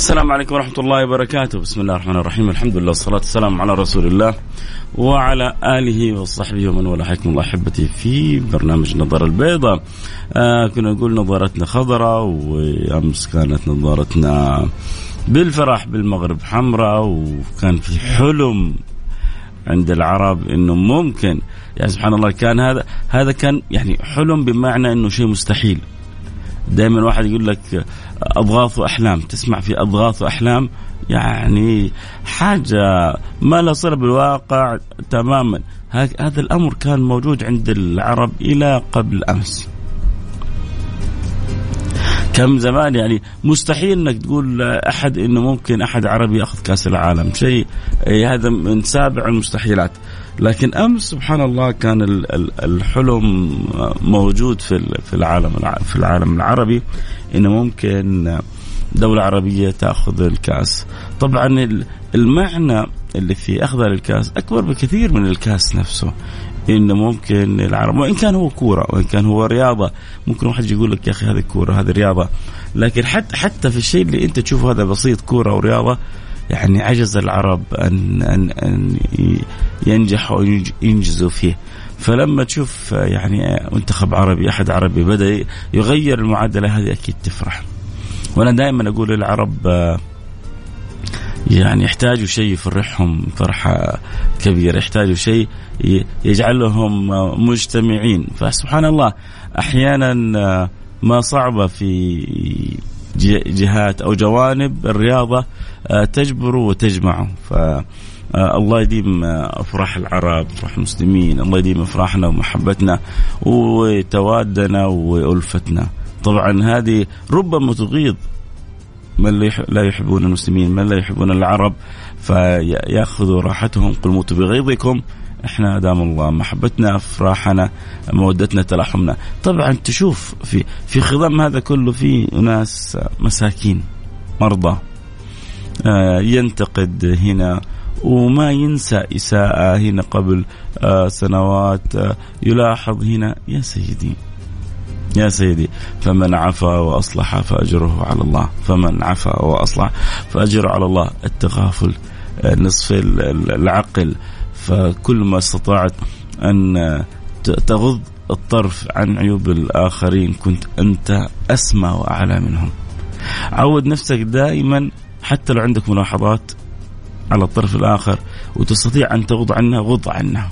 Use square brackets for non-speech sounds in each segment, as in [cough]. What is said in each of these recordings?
السلام عليكم ورحمة الله وبركاته. بسم الله الرحمن الرحيم. الحمد لله والصلاة والسلام على رسول الله وعلى آله وصحبه ومن والاه. حياكم الله أحبتي في برنامج نظر البيضاء. آه كنا نقول نظارتنا خضراء وأمس كانت نظارتنا بالفرح بالمغرب حمراء وكان في حلم عند العرب إنه ممكن. يعني سبحان الله كان هذا هذا كان يعني حلم بمعنى إنه شيء مستحيل. دائما واحد يقول لك أضغاث واحلام تسمع في أضغاث واحلام يعني حاجة ما لا صلة بالواقع تماما. هذا الأمر كان موجود عند العرب إلى قبل أمس. كم زمان يعني مستحيل إنك تقول احد إنه ممكن أحد عربي يأخذ كأس العالم. شيء هذا من سابع المستحيلات. لكن أمس سبحان الله كان الحلم موجود في في العالم في العالم العربي انه ممكن دولة عربية تأخذ الكأس. طبعا المعنى اللي في اخذها للكاس أكبر بكثير من الكأس نفسه. انه ممكن العرب وإن كان هو كورة وإن كان هو رياضة. ممكن واحد يقول لك يا أخي هذه كورة هذه رياضة. لكن حتى حتى في الشيء اللي أنت تشوفه هذا بسيط كورة ورياضة يعني عجز العرب ان ان أن ينجحوا وينجزوا فيه. فلما تشوف يعني منتخب عربي أحد عربي بدأ يغير المعادلة هذه أكيد تفرح. وأنا دائما أقول للعرب يعني يحتاجوا شيء يفرحهم فرحة كبيرة. يحتاجوا شيء يجعلهم مجتمعين. فسبحان الله أحيانا ما صعبة في جهات أو جوانب الرياضة تجبر وتجمع. ف الله يديم أفراح العرب أفراح المسلمين الله يديم أفراحنا ومحبتنا وتوادنا وألفتنا. طبعا هذه ربما تغيظ من لا يحبون المسلمين من لا يحبون العرب فيأخذوا راحتهم. قل موتوا بغيظكم إحنا دام الله محبتنا أفراحنا مودتنا تلاحمنا. طبعا تشوف في في خضم هذا كله في ناس مساكين مرضى. ينتقد هنا وما ينسى إساءة هنا قبل سنوات يلاحظ هنا يا سيدي يا سيدي فمن عفا وأصلح فأجره على الله فمن عفا وأصلح فأجره على الله. التغافل نصف العقل فكل ما استطعت أن تغض الطرف عن عيوب الآخرين كنت أنت أسمى وأعلى منهم. عود نفسك دائما حتى لو عندك ملاحظات على الطرف الآخر وتستطيع أن تغض عنها غض عنها.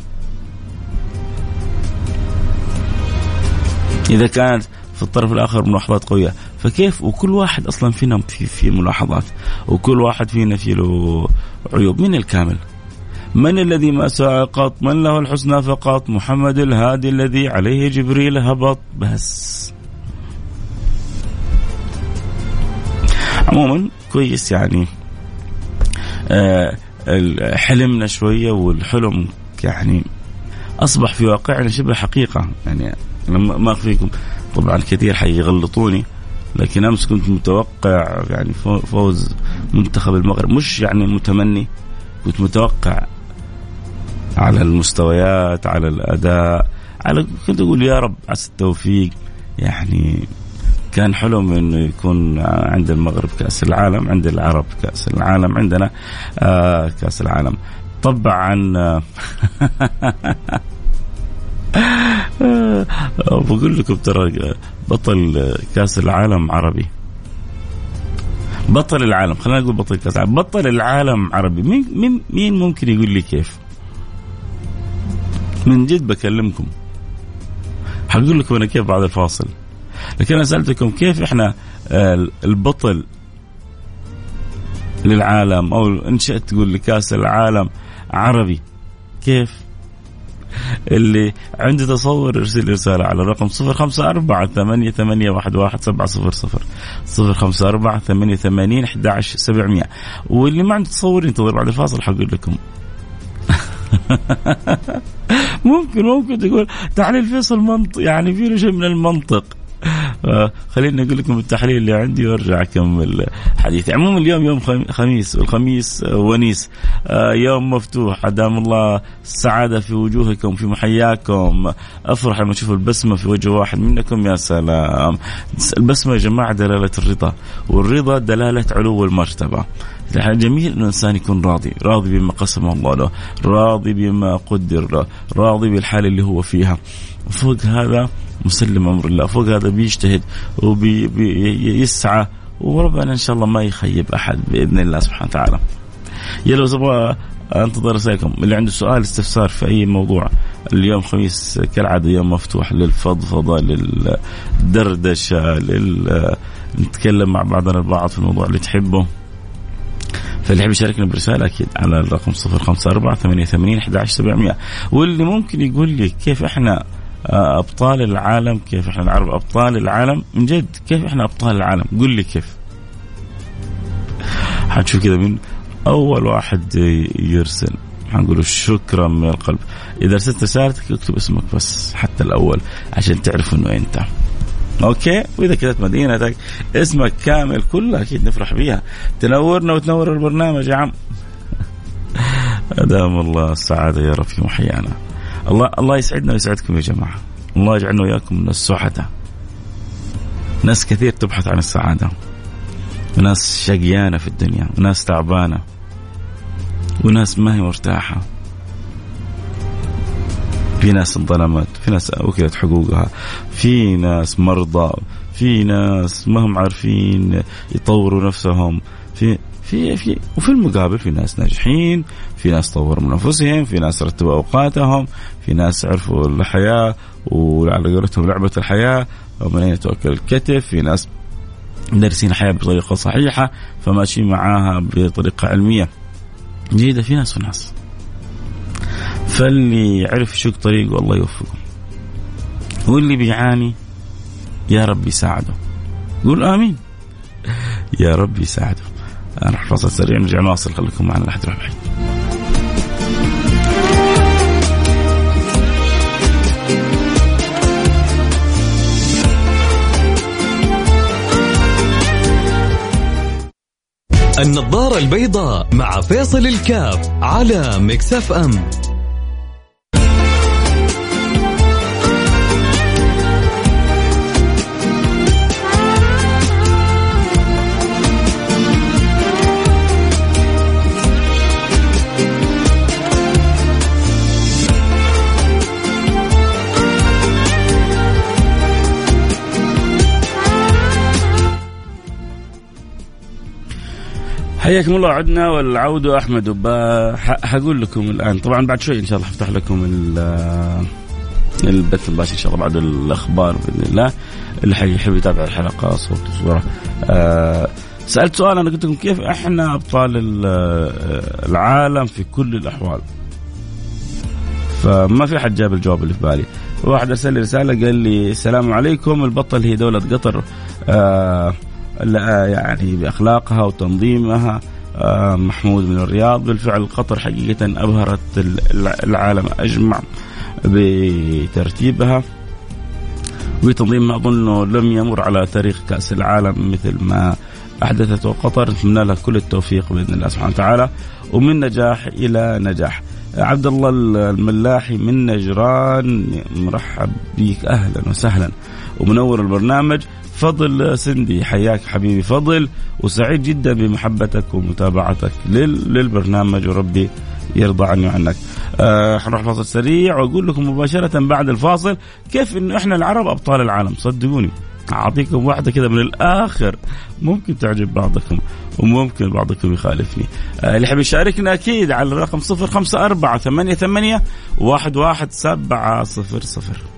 إذا كانت في الطرف الآخر ملاحظات قوية فكيف؟ وكل واحد أصلا فينا في في ملاحظات وكل واحد فينا في له عيوب. من الكامل؟ من الذي ما ساء قط؟ من له الحسنى فقط؟ محمد الهادي الذي عليه جبريل هبط. بس. عموما كويس يعني. آه حلمنا شوية والحلم يعني أصبح في واقعنا شبه حقيقة. يعني ما أخفيكم. طبعا كثير حيغلطوني لكن أمس كنت متوقع يعني فوز منتخب المغرب. مش يعني متمني كنت متوقع على المستويات على الأداء على كنت أقول يا رب عسى التوفيق. يعني كان حلم إنه يكون عند المغرب كأس العالم عند العرب كأس العالم عندنا آه كأس العالم. طبعا بقول لكم ترى بطل كأس العالم عربي. بطل العالم خلينا نقول بطل كأس العالم. بطل العالم عربي. مين مين مين ممكن يقول لي كيف؟ من جد بكلمكم. حقول لكم أنا كيف بعد الفاصل. لكن أنا سألتكم كيف إحنا البطل للعالم أو إن شئت تقول لكاس العالم عربي كيف؟ اللي عنده تصور يرسل رسالة على الرقم صفر خمسة أربعة ثمانية, ثمانية واحد, واحد سبعة صفر صفر. صفر خمسة أربعة ثمانية ثمانين أحد عشر سبعمية واللي ما عنده تصور ينتظر بعد الفاصل حقول لكم. [laughs] ممكن ممكن تقول تحليل فيصل منطق يعني في له شيء من المنطق. آه، خليني أقول لكم التحليل اللي عندي وأرجع أكمل حديثي عموما اليوم يوم خميس والخميس ونيس. آه، يوم مفتوح. أدام الله السعاده في وجوهكم في محياكم. أفرح لما أشوف البسمة في وجه واحد. منكم يا سلام. البسمة يا جماعة دلالة الرضا. والرضا دلالة علو المرتبة. جميل ان الإنسان يكون راضي، راضي بما قسم الله له، راضي بما قدر له، راضي بالحاله اللي هو فيها. فوق هذا مسلم أمر الله، فوق هذا بيجتهد وبيسعى وربنا إن شاء الله ما يخيب أحد بإذن الله سبحانه وتعالى. يلا تبغى أنتظر رسائلكم اللي عنده سؤال استفسار في أي موضوع اليوم خميس كالعادة يوم مفتوح للفضفضة للدردشة لل نتكلم مع بعضنا البعض في الموضوع اللي تحبه فاللي يحب يشاركنا برسالة أكيد على الرقم 054 88 11700 واللي ممكن يقول لي كيف إحنا آه، أبطال العالم كيف إحنا العرب أبطال العالم؟ من جد كيف إحنا أبطال العالم؟ قل لي كيف. حتشوف كذا من أول واحد يرسل. حنقول شكرا من القلب. إذا أرسلت رسالتك اكتب اسمك بس حتى الأول عشان تعرف إنه أنت. أوكي؟ وإذا كتبت مدينتك اسمك كامل كله أكيد نفرح بيها. تنورنا وتنور البرنامج يا عم. [laughs] أدام الله السعادة يا رب في محيانا. الله الله يسعدنا ويسعدكم يا جماعة. الله يجعلنا وياكم من السعداء. ناس كثير تبحث عن السعادة. وناس شقيانة في الدنيا. وناس تعبانة. وناس ما هي مرتاحة. في ناس انظلمت في ناس أكلت حقوقها في ناس مرضى في ناس ما هم عارفين يطوروا نفسهم في في في وفي المقابل في ناس ناجحين في ناس طوروا من أنفسهم في ناس رتبوا أوقاتهم في ناس عرفوا الحياة وعلى قولتهم لعبة الحياة ومن اين توكل الكتف في ناس دارسين الحياة بطريقة صحيحة فماشيين معاها بطريقة علمية جيدة في ناس وناس فاللي يعرف يشق طريقه الله يوفقه. واللي بيعاني يا رب يساعده. قول آمين. يا رب يساعده. أنا فاصل سريع نرجع نواصل خليكم معنا لحد تروح النظارة البيضاء مع فيصل الكاف على مكسف أم. حياكم الله عدنا والعودة أحمد. حقول لكم الآن. طبعا بعد شوي إن شاء الله حفتح لكم البث المباشر إن شاء الله بعد الأخبار بإذن الله. اللي حيحب يتابع الحلقة صوت وصورة. آه سألت سؤال أنا قلت لكم كيف إحنا أبطال العالم في كل الأحوال؟ فما في حد جاب الجواب اللي في بالي. واحد أرسل لي رسالة قال لي السلام عليكم البطل هي دولة قطر. آه يعني بأخلاقها وتنظيمها آه، محمود من الرياض. بالفعل قطر حقيقة أبهرت العالم أجمع بترتيبها. وتنظيمها اظنه لم يمر على تاريخ كأس العالم مثل ما أحدثته قطر. نتمنى لها كل التوفيق بإذن الله سبحانه وتعالى ومن نجاح إلى نجاح. عبد الله الملاحي من نجران. مرحب بك. أهلا وسهلا. ومنور البرنامج فضل سندي. حياك حبيبي فضل. وسعيد جدا بمحبتك ومتابعتك للبرنامج. وربي يرضى عني وعنك. آه حنروح فاصل سريع وأقول لكم مباشرة بعد الفاصل كيف إنه إحنا العرب أبطال العالم. صدقوني. اعطيكم واحدة كذا من الآخر. ممكن تعجب بعضكم وممكن بعضكم يخالفني. آه اللي يحب يشاركنا أكيد على الرقم 054 88 11700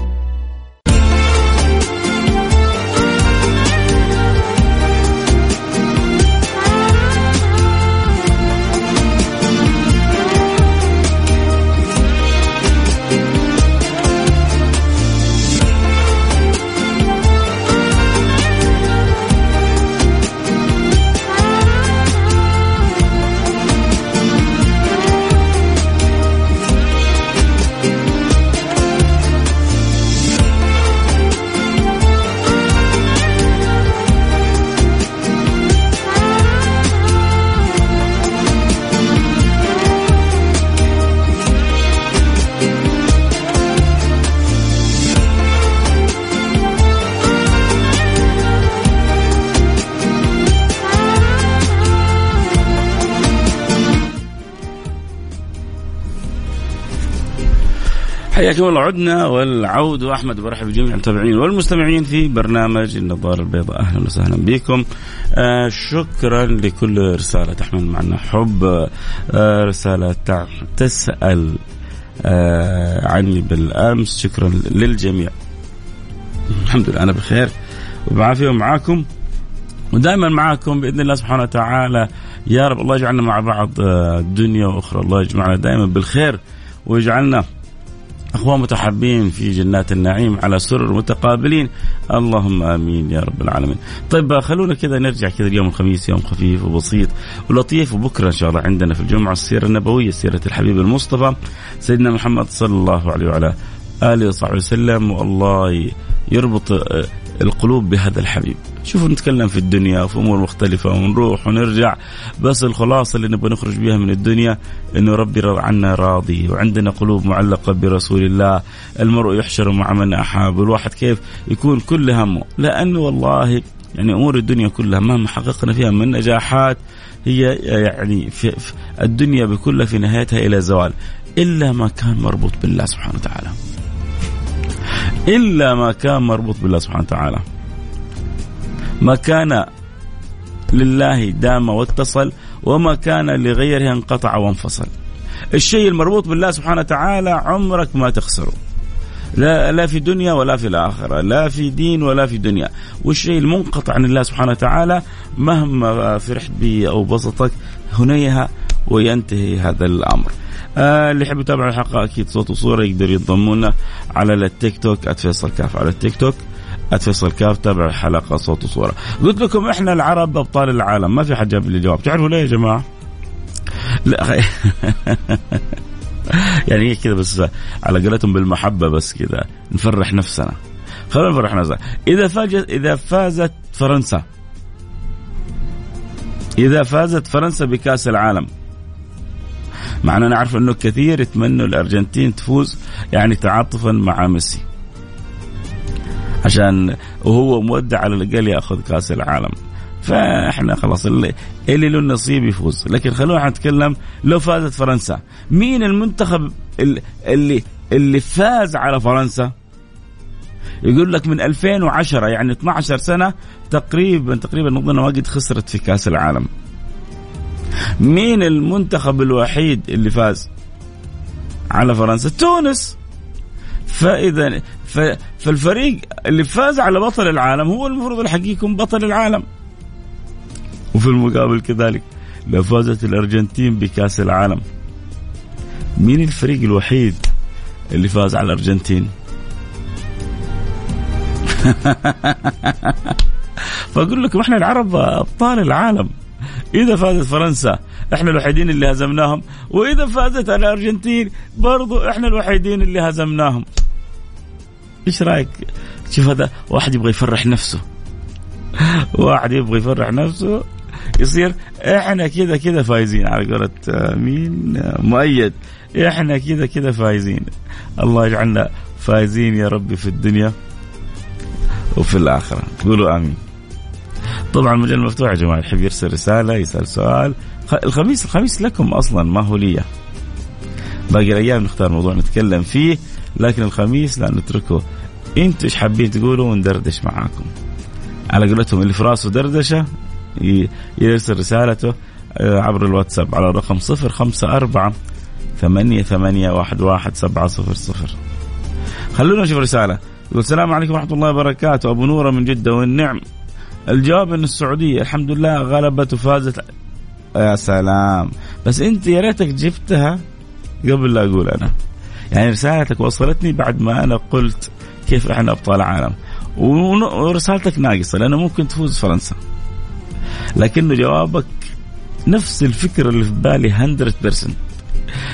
حياكم الله عدنا والعود. وأحمد برحب بجميع المتابعين والمستمعين في برنامج النظارة البيضاء. أهلا وسهلا بكم. آه شكرا لكل رسالة تحمل معنا حب. آه رسالة تسأل آه عني بالأمس. شكرا للجميع. الحمد لله أنا بخير. وبعافية ومعاكم. ودائما معاكم بإذن الله سبحانه وتعالى. يا رب الله يجعلنا مع بعض آه، دنيا وأخرى. الله يجمعنا دائما بالخير ويجعلنا أخوان متحابين في جنات النعيم على سرر متقابلين اللهم آمين يا رب العالمين. طيب خلونا كذا نرجع كذا اليوم الخميس يوم خفيف وبسيط ولطيف وبكرة إن شاء الله عندنا في الجمعة السيرة النبوية سيرة الحبيب المصطفى سيدنا محمد صلى الله عليه وعلى آله وصحبه وسلم والله يربط القلوب بهذا الحبيب. شوفوا نتكلم في الدنيا في أمور مختلفة ونروح ونرجع. بس الخلاصة اللي نبغى نخرج بها من الدنيا إنه ربي عنا راضي وعندنا قلوب معلقة برسول الله. المرء يحشر مع من أحاب. الواحد كيف يكون كل همه؟ لأنه والله يعني أمور الدنيا كلها مهما حققنا فيها من نجاحات هي يعني في الدنيا بكلها في نهايتها إلى زوال. إلا ما كان مربوط بالله سبحانه وتعالى. إلا ما كان مربوط بالله سبحانه وتعالى. ما كان لله دام واتصل وما كان لغيره انقطع وانفصل. الشيء المربوط بالله سبحانه وتعالى عمرك ما تخسره. لا لا في دنيا ولا في الآخرة لا في دين ولا في دنيا. والشيء المنقطع عن الله سبحانه وتعالى مهما فرحت به أو بسطك هنيها وينتهي هذا الأمر. آه اللي يحب يتابع الحلقة أكيد صوت وصورة يقدر ينضمونا على التيك توك @فيصل كاف على التيك توك @فيصل كاف تابع الحلقة صوت وصورة. قلت لكم إحنا العرب أبطال العالم ما في حد جاب لي جواب. تعرفوا ليه يا جماعة؟ لا [laughs] يعني كذا بس على قولتهم بالمحبة بس كذا نفرح نفسنا. خلينا نفرح نفسنا. إذا فاجت إذا فازت فرنسا. إذا فازت فرنسا بكأس العالم. مع أننا نعرف أنه كثير يتمنوا الأرجنتين تفوز يعني تعاطفا مع ميسي. عشان وهو مودع على الأقل يأخذ كأس العالم. فإحنا خلاص اللي, اللي له النصيب يفوز. لكن خلونا نتكلم لو فازت فرنسا مين المنتخب اللي اللي فاز على فرنسا؟ يقول لك من 2010 يعني 12 سنة تقريبا تقريبا نظن ما قد خسرت في كأس العالم. مين المنتخب الوحيد اللي فاز على فرنسا؟ تونس. فإذا فالفريق اللي فاز على بطل العالم هو المفروض الحقيقي يكون بطل العالم. وفي المقابل كذلك لو فازت الأرجنتين بكأس العالم مين الفريق الوحيد اللي فاز على الأرجنتين؟ [laughs] فأقول لكم إحنا العرب أبطال العالم. إذا فازت فرنسا إحنا الوحيدين اللي هزمناهم. وإذا فازت الأرجنتين برضو إحنا الوحيدين اللي هزمناهم. إيش رأيك؟ شوف هذا واحد يبغى يفرح نفسه. واحد يبغى يفرح نفسه. يصير إحنا كذا كذا فايزين. على قولة آه، مين؟ آه، مؤيد. إحنا كذا كذا فايزين. الله يجعلنا فايزين يا ربي في الدنيا وفي الآخرة. قولوا آمين. طبعا المجال مفتوح يا جماعة. يحب يرسل رسالة يسأل سؤال. الخميس الخميس لكم أصلا ما هو لي باقي الأيام نختار موضوع نتكلم فيه لكن الخميس لا نتركه. أنتوا إيش حابين تقولوا وندردش معاكم. على قولتهم اللي في راسه دردشة يرسل رسالته آه، عبر الواتساب على الرقم 054 ثمانية ثمانية واحد واحد سبعة صفر صفر. خلونا نشوف رسالة. يقول السلام عليكم ورحمة الله وبركاته. أبو نورة من جدة والنعم. الجواب أن السعودية الحمد لله غلبت وفازت. يا سلام. بس أنت يا ريتك جبتها قبل لا أقول أنا. يعني رسالتك وصلتني بعد ما أنا قلت كيف إحنا أبطال عالم ورسالتك ناقصة لأنه ممكن تفوز فرنسا. لكنه جوابك نفس الفكرة اللي في بالي 100%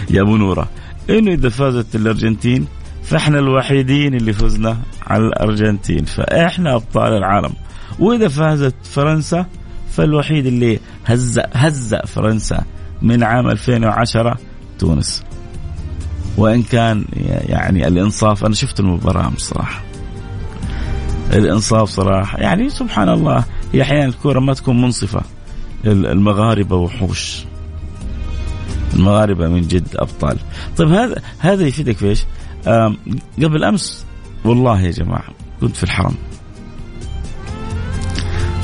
يا أبو نورة إنه إذا فازت الأرجنتين فإحنا الوحيدين اللي فزنا على الأرجنتين. فإحنا أبطال العالم. وإذا فازت فرنسا فالوحيد اللي هزأ هزأ فرنسا من عام 2010 تونس. وإن كان يعني الإنصاف أنا شفت المباراة بصراحة. الإنصاف صراحة يعني سبحان الله هي أحيانا الكورة ما تكون منصفة. المغاربة وحوش. المغاربة من جد أبطال. طيب هذا هذا يفيدك في إيش؟ قبل أمس والله يا جماعة كنت في الحرم.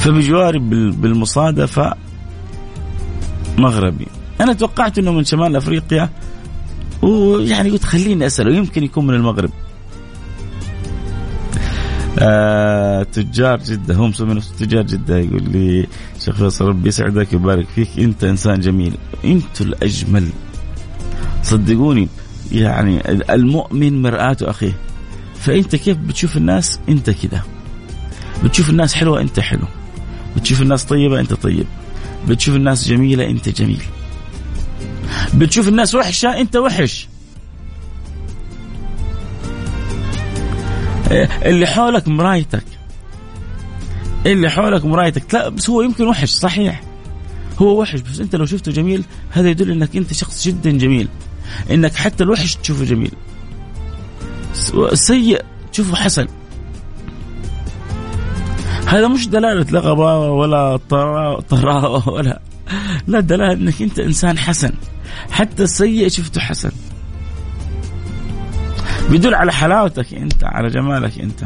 فبجواري بالمصادفة مغربي. أنا توقعت أنه من شمال أفريقيا ويعني قلت خليني أسأله يمكن يكون من المغرب. آه تجار جدة هم مسمين تجار جدة يقول لي شيخ فيصل ربي يسعدك ويبارك فيك أنت إنسان جميل. أنت الأجمل. صدقوني يعني المؤمن مرآة أخيه. فأنت كيف بتشوف الناس؟ أنت كده. بتشوف الناس حلوة أنت حلو. بتشوف الناس طيبة أنت طيب. بتشوف الناس جميلة أنت جميل. بتشوف الناس وحشة أنت وحش. اللي حولك مرايتك. اللي حولك مرايتك. لا بس هو يمكن وحش صحيح. هو وحش بس أنت لو شفته جميل هذا يدل إنك أنت شخص جدا جميل. إنك حتى الوحش تشوفه جميل. السيء تشوفه حسن. هذا مش دلالة لا غباوة ولا طراوة ولا لا دلالة إنك أنت إنسان حسن. حتى السيء شفته حسن. بيدل على حلاوتك أنت على جمالك أنت.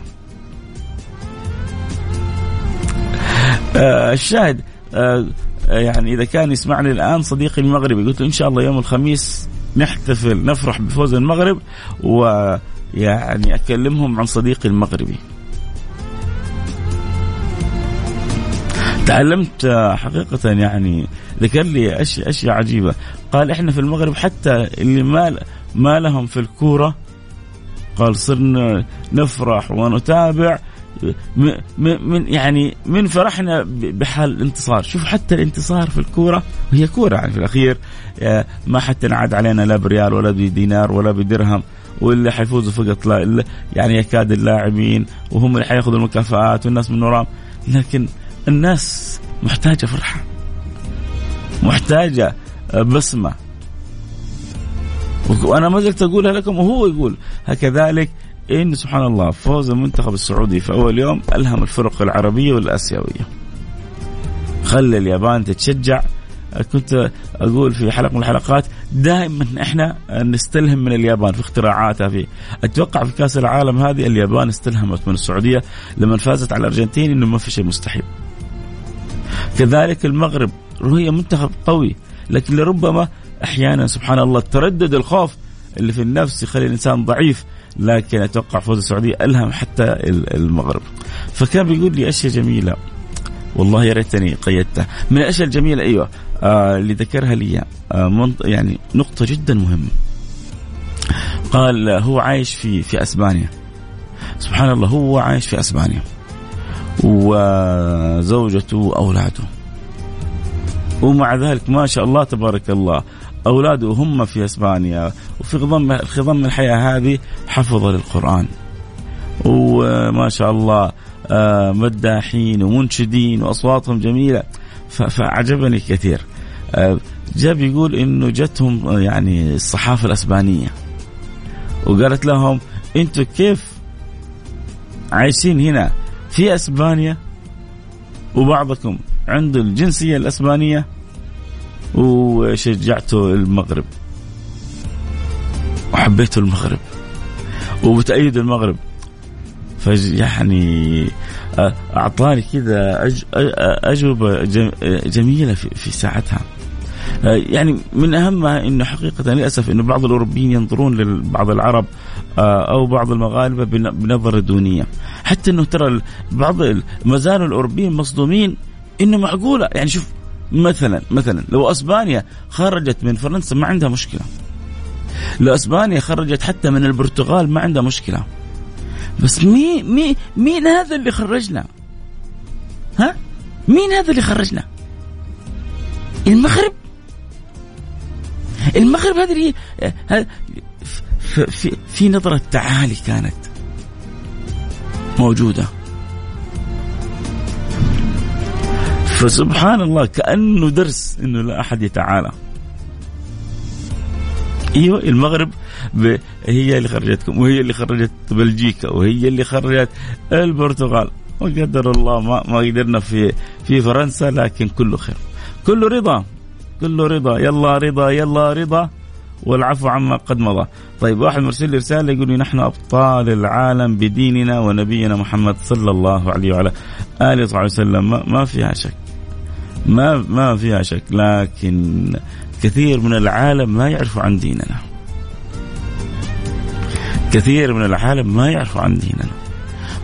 آه الشاهد آه يعني إذا كان يسمعني الآن صديقي المغربي قلت له إن شاء الله يوم الخميس نحتفل نفرح بفوز المغرب ويعني أكلمهم عن صديقي المغربي. تعلمت حقيقة يعني ذكر لي أشياء, أشياء عجيبة. قال إحنا في المغرب حتى اللي ما ما لهم في الكورة قال صرنا نفرح ونتابع من يعني من فرحنا بحال الانتصار. شوف حتى الانتصار في الكورة وهي كورة يعني في الأخير ما حتى نعد علينا لا بريال ولا بدينار ولا بدرهم واللي حيفوزوا فقط لا يعني يكاد اللاعبين وهم اللي حياخذوا المكافآت والناس من وراهم. لكن الناس محتاجة فرحة محتاجة بسمة وأنا ما زلت أقولها لكم وهو يقول هكذلك إن سبحان الله فوز المنتخب السعودي في أول يوم ألهم الفرق العربية والآسيوية. خلى اليابان تتشجع كنت أقول في حلقة من الحلقات دائما إحنا نستلهم من اليابان في اختراعاتها في أتوقع في كأس العالم هذه اليابان استلهمت من السعودية لما فازت على الأرجنتين إنه ما في شيء مستحيل. كذلك المغرب هي منتخب قوي لكن لربما أحيانا سبحان الله التردد الخوف اللي في النفس يخلي الإنسان ضعيف لكن أتوقع فوز السعودية ألهم حتى المغرب. فكان بيقول لي أشياء جميلة. والله يا ريتني قيدتها من الأشياء الجميلة أيوه آه اللي ذكرها لي آه يعني نقطة جدا مهمة. قال هو عايش في في أسبانيا. سبحان الله هو عايش في أسبانيا. وزوجته وأولاده. ومع ذلك ما شاء الله تبارك الله أولاده هم في إسبانيا وفي خضم خضم الحياة هذه حفظوا للقرآن. وما شاء الله آه، مداحين ومنشدين وأصواتهم جميلة فأعجبني كثير. آه، جاب يقول إنه جتهم آه، يعني الصحافة الأسبانية. وقالت لهم أنتم كيف عايشين هنا؟ في أسبانيا وبعضكم عنده الجنسية الأسبانية وشجعته المغرب. وحبيته المغرب. وبتأيد المغرب. فيعني أعطاني كذا أجوبة جميلة في ساعتها. يعني من اهمها إنه حقيقة للأسف إنه بعض الأوروبيين ينظرون لبعض العرب آه، أو بعض المغاربة بنظرة دونية حتى إنه ترى بعض ما زالوا الأوروبيين مصدومين إنه معقولة يعني شوف مثلا مثلا لو أسبانيا خرجت من فرنسا ما عندها مشكلة لو أسبانيا خرجت حتى من البرتغال ما عندها مشكلة بس مين مين مين هذا اللي خرجنا؟ ها؟ مين هذا اللي خرجنا؟ المغرب المغرب هذه في, في نظرة تعالي كانت موجودة. فسبحان الله كأنه درس أنه لا أحد يتعالى. أيوه المغرب هي اللي خرجتكم وهي اللي خرجت بلجيكا وهي اللي خرجت البرتغال. وقدر الله ما ما قدرنا في في فرنسا لكن كله خير. كله رضا. كله رضا. يلا رضا يلا رضا. والعفو عما قد مضى. طيب واحد مرسل لي رسالة يقول لي نحن أبطال العالم بديننا ونبينا محمد صلى الله عليه وعلى آله وصحبه وسلم. ما, ما فيها شك. ما ما فيها شك. لكن كثير من العالم ما يعرفوا عن ديننا. كثير من العالم ما يعرفوا عن ديننا.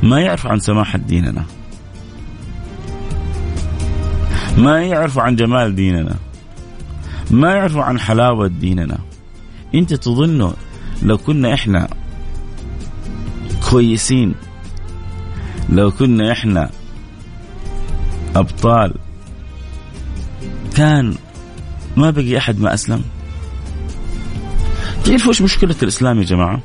ما يعرفوا عن سماحة ديننا ما يعرفوا عن جمال ديننا. ما يعرفوا عن حلاوة ديننا. انت تظنوا لو كنا إحنا كويسين لو كنا إحنا أبطال كان ما بقي أحد ما أسلم. تعرفوا إيش مشكلة الإسلام يا جماعة؟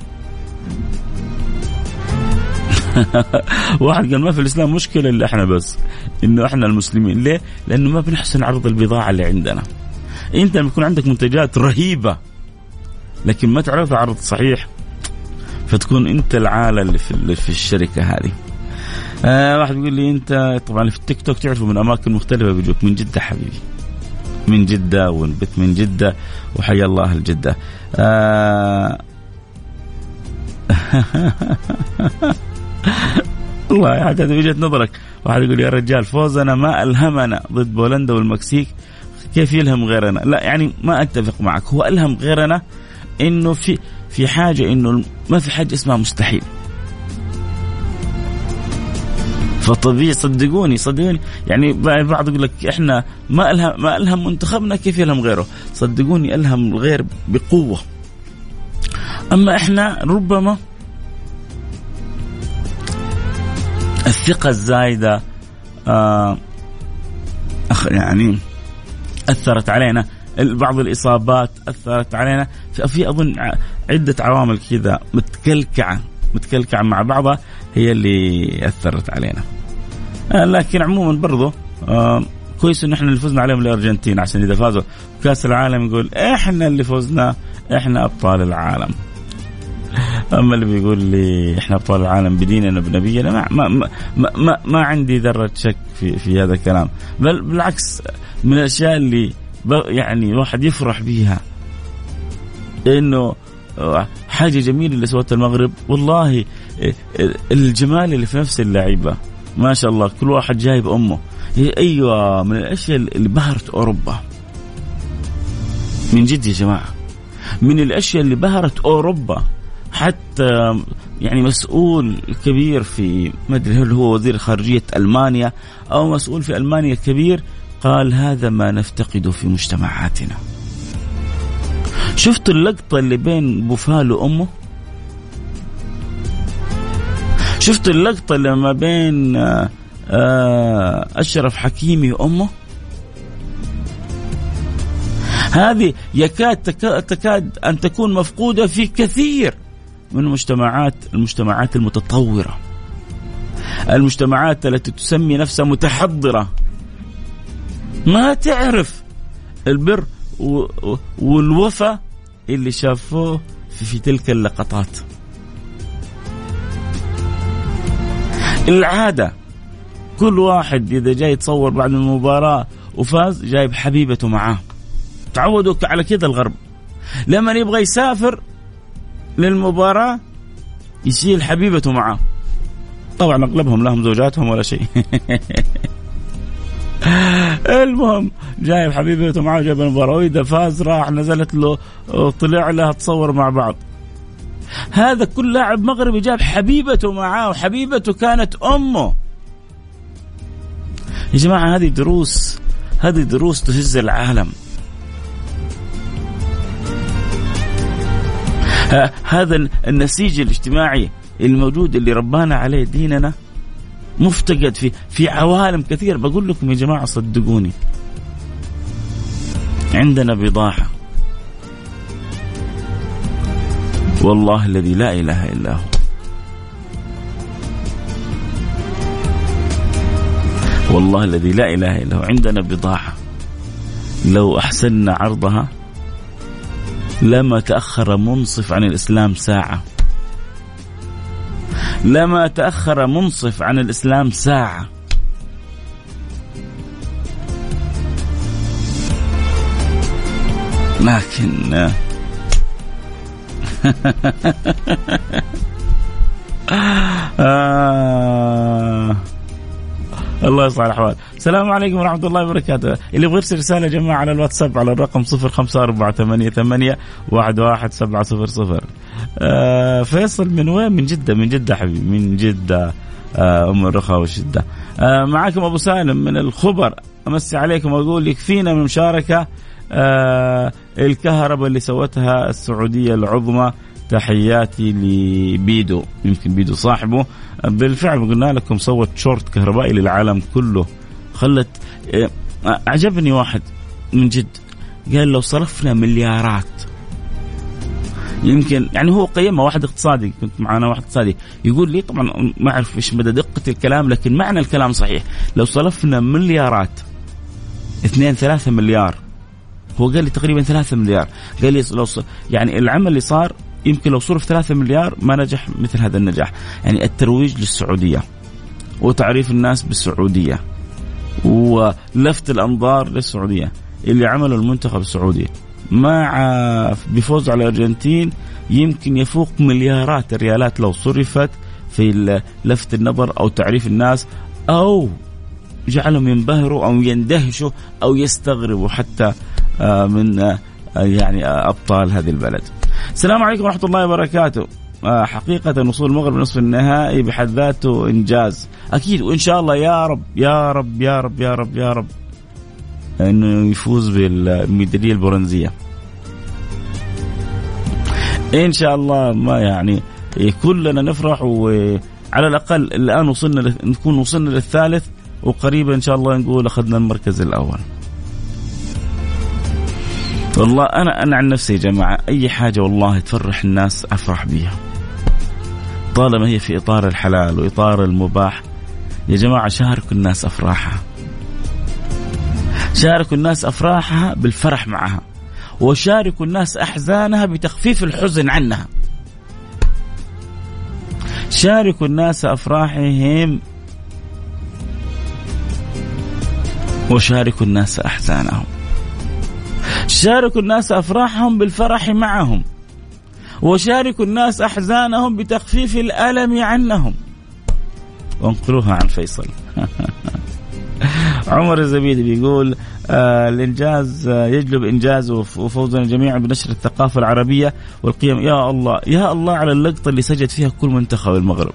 [laughs] واحد قال ما في الإسلام مشكلة إلا إحنا بس إنه إحنا المسلمين. ليه؟ لأنه ما بنحسن عرض البضاعة اللي عندنا. انت لما يكون عندك منتجات رهيبة لكن ما تعرف عرض صحيح فتكون انت العالة اللي في في الشركة هذه. آه واحد بيقول لي انت طبعا في التيك توك تعرفوا من أماكن مختلفة بيجوك من جدة حبيبي. من جدة ونبت من جدة وحيا الله أهل جده آه [laughs] والله هذه وجهة نظرك. واحد يقول يا رجال فوزنا ما ألهمنا ضد بولندا والمكسيك. كيف يلهم غيرنا؟ لا يعني ما أتفق معك. هو ألهم غيرنا إنه في في حاجة إنه ما في حاجة اسمها مستحيل. فطبيعي صدقوني صدقوني يعني بعض يقول لك إحنا ما ألهم ما ألهم منتخبنا كيف يلهم غيره؟ صدقوني ألهم الغير بقوة. أما إحنا ربما الثقة الزايدة آه يعني أثرت علينا. بعض الإصابات أثرت علينا. في أظن عدة عوامل كذا متكلكعة متكلكعة مع بعضها هي اللي أثرت علينا. آه لكن عموما برضو كويس إن إحنا اللي فزنا عليهم الأرجنتين عشان إذا فازوا كأس العالم يقول إحنا اللي فزنا إحنا أبطال العالم. أما اللي بيقول لي إحنا أبطال العالم بديننا بنبينا ما ما ما, ما, ما عندي ذرة شك في في هذا الكلام. بل بالعكس من الأشياء اللي يعني الواحد يفرح بها إنه حاجة جميلة اللي سوتها المغرب. والله الجمال اللي في نفس اللعيبة. ما شاء الله كل واحد جايب أمه. أيوه من الأشياء اللي بهرت أوروبا. من جد يا جماعة. من الأشياء اللي بهرت أوروبا. حتى يعني مسؤول كبير في ما أدري هل هو وزير خارجية ألمانيا أو مسؤول في ألمانيا كبير قال هذا ما نفتقده في مجتمعاتنا. شفت اللقطة اللي بين بوفال وأمه؟ شفت اللقطة اللي ما بين آه، أشرف حكيمي وأمه؟ هذه يكاد تكاد أن تكون مفقودة في كثير من المجتمعات المجتمعات المتطورة. المجتمعات التي تسمي نفسها متحضرة. ما تعرف البر والوفا اللي شافوه في, تلك اللقطات. العادة. كل واحد إذا جاي يتصور بعد المباراة وفاز جايب حبيبته معاه. تعودوا على كذا الغرب. لما يبغى يسافر للمباراة يشيل حبيبته معاه طبعا أغلبهم لهم زوجاتهم ولا شيء. [laughs] المهم جايب حبيبته معاه جايب المباراة. وإذا فاز راح نزلت له طلع لها تصور مع بعض. هذا كل لاعب مغربي جاب حبيبته معاه وحبيبته كانت أمه. يا جماعة هذه دروس هذه دروس تهز العالم. هذا النسيج الاجتماعي الموجود اللي ربانا عليه ديننا مفتقد في في عوالم كثير. بقول لكم يا جماعة صدقوني. عندنا بضاعة. والله الذي لا إله إلا هو. والله الذي لا إله إلا هو. عندنا بضاعة. لو احسنا عرضها لما تأخر منصف عن الإسلام ساعة. لما تأخر منصف عن الإسلام ساعة. لكن [laughs] آه. الله يصلح الأحوال. السلام عليكم ورحمة الله وبركاته. اللي يبغى يرسل رسالة يا جماعة على الواتساب على الرقم 0548811700 آه فيصل من وين؟ من جدة من جدة حبيبي. من جدة آه أم الرخاء والشدة. آه معكم أبو سالم من الخبر. أمسي عليكم وأقول يكفينا من مشاركة آه الكهرباء اللي سوتها السعودية العظمى. تحياتي لبيدو يمكن بيدو صاحبه. بالفعل قلنا لكم صوت شورت كهربائي للعالم كله. خلت آه، عجبني واحد من جد. قال لو صرفنا مليارات. يمكن يعني هو قيمها واحد اقتصادي كنت معنا واحد اقتصادي. يقول لي طبعا ما أعرف إيش مدى دقة الكلام لكن معنى الكلام صحيح. لو صرفنا مليارات اثنين ثلاثة مليار. هو قال لي تقريبا ثلاثة مليار. قال لي لو يعني العمل اللي صار يمكن لو صرف ثلاثة مليار ما نجح مثل هذا النجاح. يعني الترويج للسعودية وتعريف الناس بالسعودية ولفت الأنظار للسعودية. اللي عمله المنتخب السعودي مع بفوز على الأرجنتين يمكن يفوق مليارات الريالات لو صرفت في لفت النظر أو تعريف الناس أو جعلهم ينبهروا أو يندهشوا أو يستغربوا حتى آه، من آه، يعني أبطال هذه البلد. السلام عليكم ورحمة الله وبركاته آه، حقيقة وصول المغرب نصف النهائي بحد ذاته إنجاز أكيد وإن شاء الله يا رب يا رب يا رب يا رب يا رب إنه يفوز بالميدالية البرونزية. إن شاء الله ما يعني كلنا نفرح وعلى الأقل الآن وصلنا نكون وصلنا للثالث وقريبا إن شاء الله نقول أخذنا المركز الأول. والله أنا أنا عن نفسي يا جماعة أي حاجة والله تفرح الناس أفرح بيها. طالما هي في إطار الحلال وإطار المباح يا جماعة شاركوا الناس أفراحها. شاركوا الناس أفراحها بالفرح معها. وشاركوا الناس أحزانها بتخفيف الحزن عنها. شاركوا الناس أفراحهم وشاركوا الناس أحزانهم. شاركوا الناس أفراحهم بالفرح معهم وشاركوا الناس أحزانهم بتخفيف الألم عنهم. وانقلوها عن فيصل. [laughs] عمر الزبيدي بيقول آه الإنجاز آه يجلب إنجاز وفوزنا جميعا بنشر الثقافة العربية والقيم. يا الله يا الله على اللقطة اللي سجد فيها كل منتخب المغرب.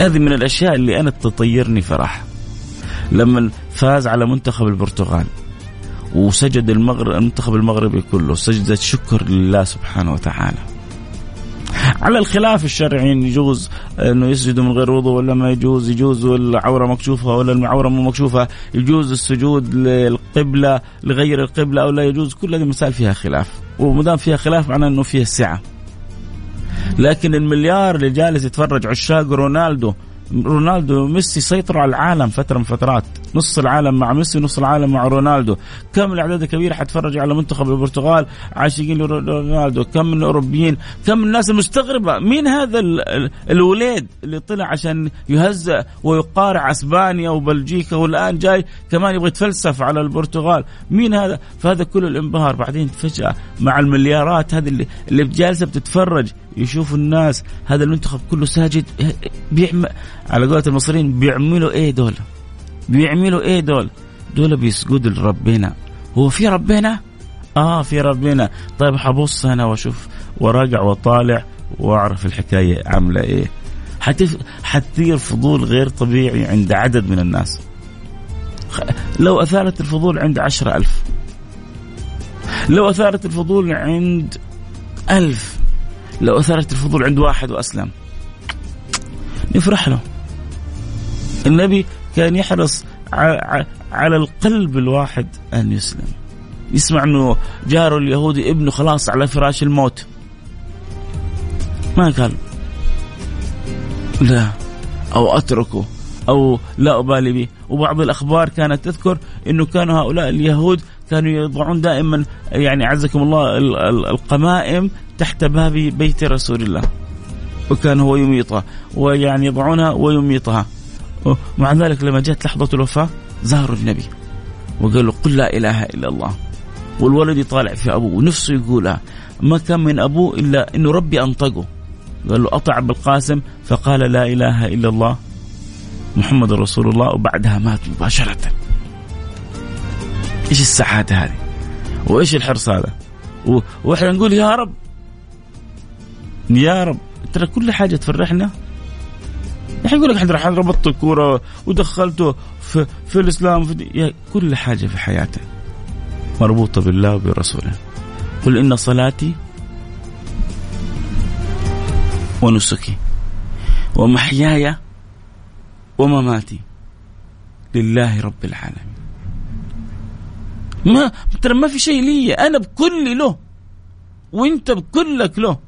هذه من الأشياء اللي أنا تطيرني فرح. لما فاز على منتخب البرتغال. وسجد المغرب المنتخب المغربي كله. سجدة شكر لله سبحانه وتعالى. على الخلاف الشرعي يجوز إنه يسجدوا من غير وضوء ولا ما يجوز يجوز العوره مكشوفة ولا العوره مو مكشوفة. يجوز السجود للقبلة لغير القبلة أو لا يجوز. كل هذه المسائل فيها خلاف. وما فيها خلاف معناه إنه فيها سعة. لكن المليار اللي جالس يتفرج عشاق رونالدو رونالدو وميسي سيطروا على العالم فترة من فترات. نص العالم مع ميسي نص العالم مع رونالدو. كم الأعداد الكبيرة حتفرج على منتخب البرتغال؟ عاشقين لرونالدو كم من الأوروبيين؟ كم من الناس المستغربة. مين هذا الوليد اللي طلع عشان يهزأ ويقارع أسبانيا وبلجيكا والآن جاي كمان يبغى يتفلسف على البرتغال؟ مين هذا؟ فهذا كل الانبهار. بعدين فجأة مع المليارات هذه اللي, اللي جالسه بتتفرج يشوفوا الناس هذا المنتخب كله ساجد بيعمل على قولة المصريين بيعملوا إيه دول؟ بيعملوا إيه دول؟ دول بيسجدوا لربنا. هو في ربنا؟ آه في ربنا. طيب حبص أنا وأشوف وراجع وطالع وأعرف الحكاية عاملة إيه. حتف... حتثير فضول غير طبيعي عند عدد من الناس. لو أثارت الفضول عند عشرة ألف. لو أثارت الفضول عند ألف. لو أثارت الفضول عند واحد وأسلم. نفرح له. النبي كان يحرص على القلب الواحد أن يسلم. يسمع أنه جاره اليهودي ابنه خلاص على فراش الموت. ما قال. لا. أو أتركه. أو لا أبالي به. وبعض الأخبار كانت تذكر أنه كانوا هؤلاء اليهود كانوا يضعون دائما يعني عزكم الله القمائم تحت باب بيت رسول الله. وكان هو يميطها. ويعني يضعونها ويميطها. مع ذلك لما جاءت لحظة الوفاة زاروا النبي وقالوا قل لا إله إلا الله. والولد يطالع في أبوه ونفسه يقولها ما كان من أبوه إلا أنه ربي أنطقه. قال له أطع بالقاسم فقال لا إله إلا الله. محمد رسول الله وبعدها مات مباشرة. إيش السعادة هذه؟ وإيش الحرص هذا؟ وإحنا نقول يا رب. يا رب. ترى كل حاجة تفرحنا؟ الحين يقول لك إحنا ربطت الكورة ودخلته في, في الإسلام في كل حاجة في حياته مربوطة بالله وبرسوله. قل إن صلاتي ونسكي ومحياي ومماتي لله رب العالمين. ما ترى ما في شيء لي أنا بكل له وأنت بكلك له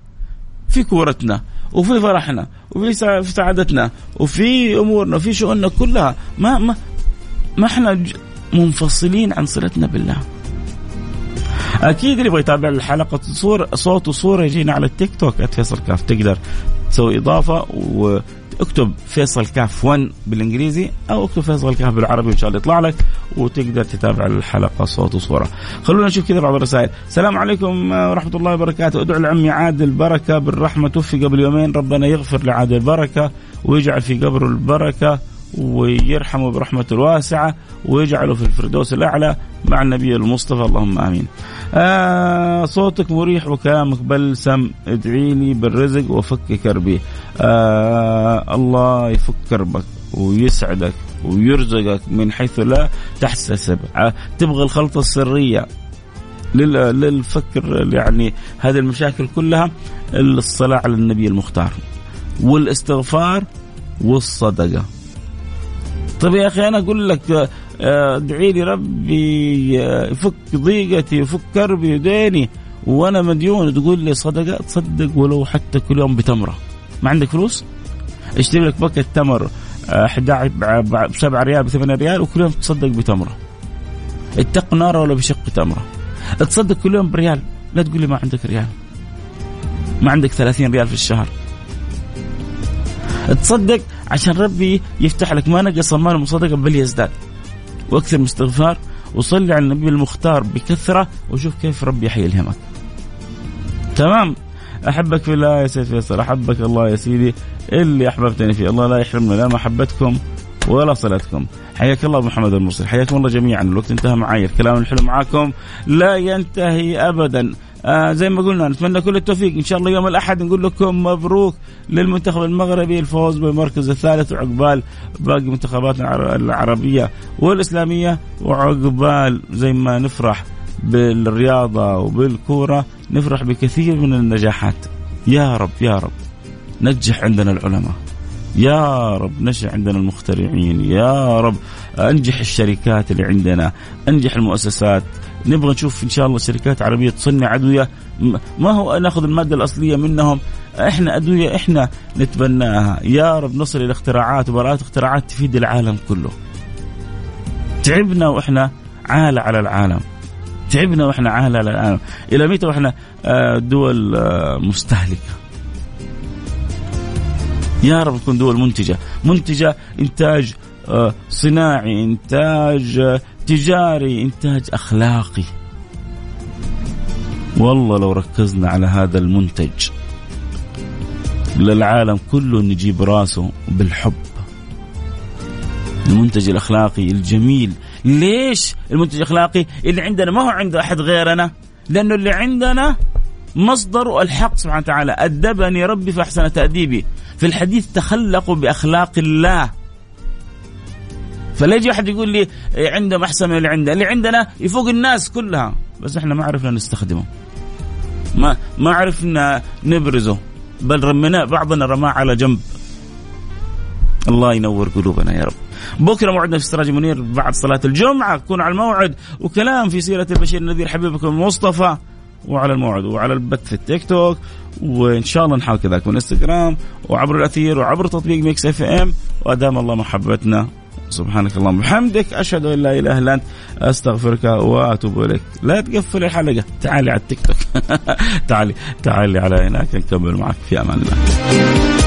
في كورتنا وفي فرحنا. وفي سعادتنا وفي أمورنا وفي شؤوننا كلها. ما ما ما إحنا منفصلين عن صلتنا بالله. أكيد اللي يبغى يتابع الحلقة صور صوت وصورة يجينا على التيك توك @فيصل كاف تقدر تسوي إضافة واكتب فيصل كاف 1 بالإنجليزي أو اكتب فيصل كاف بالعربي ان شاء الله يطلع لك وتقدر تتابع الحلقة صوت وصورة. خلونا نشوف كذا بعض الرسائل. السلام عليكم ورحمة الله وبركاته، ادعو لعمي عادل بركة بالرحمة توفي قبل يومين ربنا يغفر لعادل بركة ويجعل في قبره البركة ويرحمه برحمته الواسعة ويجعله في الفردوس الأعلى مع النبي المصطفى. اللهم آمين. آه صوتك مريح وكلامك بلسم. ادعي لي بالرزق وفك كربي آه الله يفك كربك ويسعدك ويرزقك من حيث لا تحتسب. آه تبغى الخلطة السرية للفكر يعني هذه المشاكل كلها الصلاة على النبي المختار والاستغفار والصدقة. طيب يا أخي أنا أقول لك آه، ادعي لي ربي آه، يفك ضيقتي يفك كربي وديني وأنا مديون. تقول لي صدقة تصدق ولو حتى كل يوم بتمرة. ما عندك فلوس؟ اشتري لك packet تمر 11 ب 7 ريال ب 8 ريال وكل يوم تصدق بتمرة. اتق نار ولا بشق تمرة. تصدق كل يوم بريال لا تقول لي ما عندك ريال. ما عندك 30 ريال في الشهر. تصدق عشان ربي يفتح لك ما نقص مال المصدقة بل يزداد. وأكثر من استغفار وصلي على النبي المختار بكثرة وشوف كيف ربي حيلهمك تمام؟ أحبك في الله يا سيد فيصل أحبك الله يا سيدي. اللي أحببتني فيه. الله لا يحرمنا. لا محبتكم ولا صلتكم. حياك الله محمد المرسل. حياكم الله جميعا. الوقت انتهى معي الكلام الحلو معاكم. لا ينتهي ابدا. آه زي ما قلنا نتمنى كل التوفيق. إن شاء الله يوم الأحد نقول لكم مبروك للمنتخب المغربي الفوز بالمركز الثالث وعقبال باقي منتخباتنا العربية والإسلامية. وعقبال زي ما نفرح بالرياضة وبالكورة نفرح بكثير من النجاحات. يا رب يا رب. نجح عندنا العلماء. يا رب نجح عندنا المخترعين يا رب أنجح الشركات اللي عندنا أنجح المؤسسات. نبغى نشوف إن شاء الله شركات عربية تصنع أدوية. ما هو ناخذ المادة الأصلية منهم؟ إحنا أدوية إحنا نتبناها. يا رب نصل إلى اختراعات وبراءات اختراعات تفيد العالم كله. تعبنا وإحنا عالة على العالم. تعبنا وإحنا عالة على العالم. إلى متى وإحنا آه، دول آه، مستهلكة؟ يا رب نكون دول منتجة. منتجة إنتاج آه، صناعي إنتاج تجاري إنتاج أخلاقي. والله لو ركزنا على هذا المنتج للعالم كله نجيب راسه بالحب. المنتج الأخلاقي الجميل. ليش المنتج الأخلاقي؟ اللي عندنا ما هو عند أحد غيرنا لأنه اللي عندنا مصدر الحق سبحانه وتعالى. أدبني ربي فأحسن تأديبي. في الحديث تخلقوا بأخلاق الله فلا يجي احد يقول لي عندهم أحسن من اللي عندنا، اللي عندنا يفوق الناس كلها، بس إحنا ما عرفنا نستخدمه. ما ما عرفنا نبرزه، بل رميناه بعضنا رماه على جنب. الله ينور قلوبنا يا رب. بكرة موعدنا في سراج منير بعد صلاة الجمعة، كون على الموعد وكلام في سيرة البشير النذير حبيبكم المصطفى. وعلى الموعد وعلى البث في التيك توك وإن شاء الله نحاول كذلك إنستغرام وعبر الأثير وعبر تطبيق Mix FM. وأدام الله محبتنا سبحانك اللهم وبحمدك أشهد أن لا إله إلا أنت أستغفرك وأتوب إليك. لا تقفل الحلقة تعالي على التيك توك. [laughs] تعالي تعالي على هناك نكمل معك في أمان الله.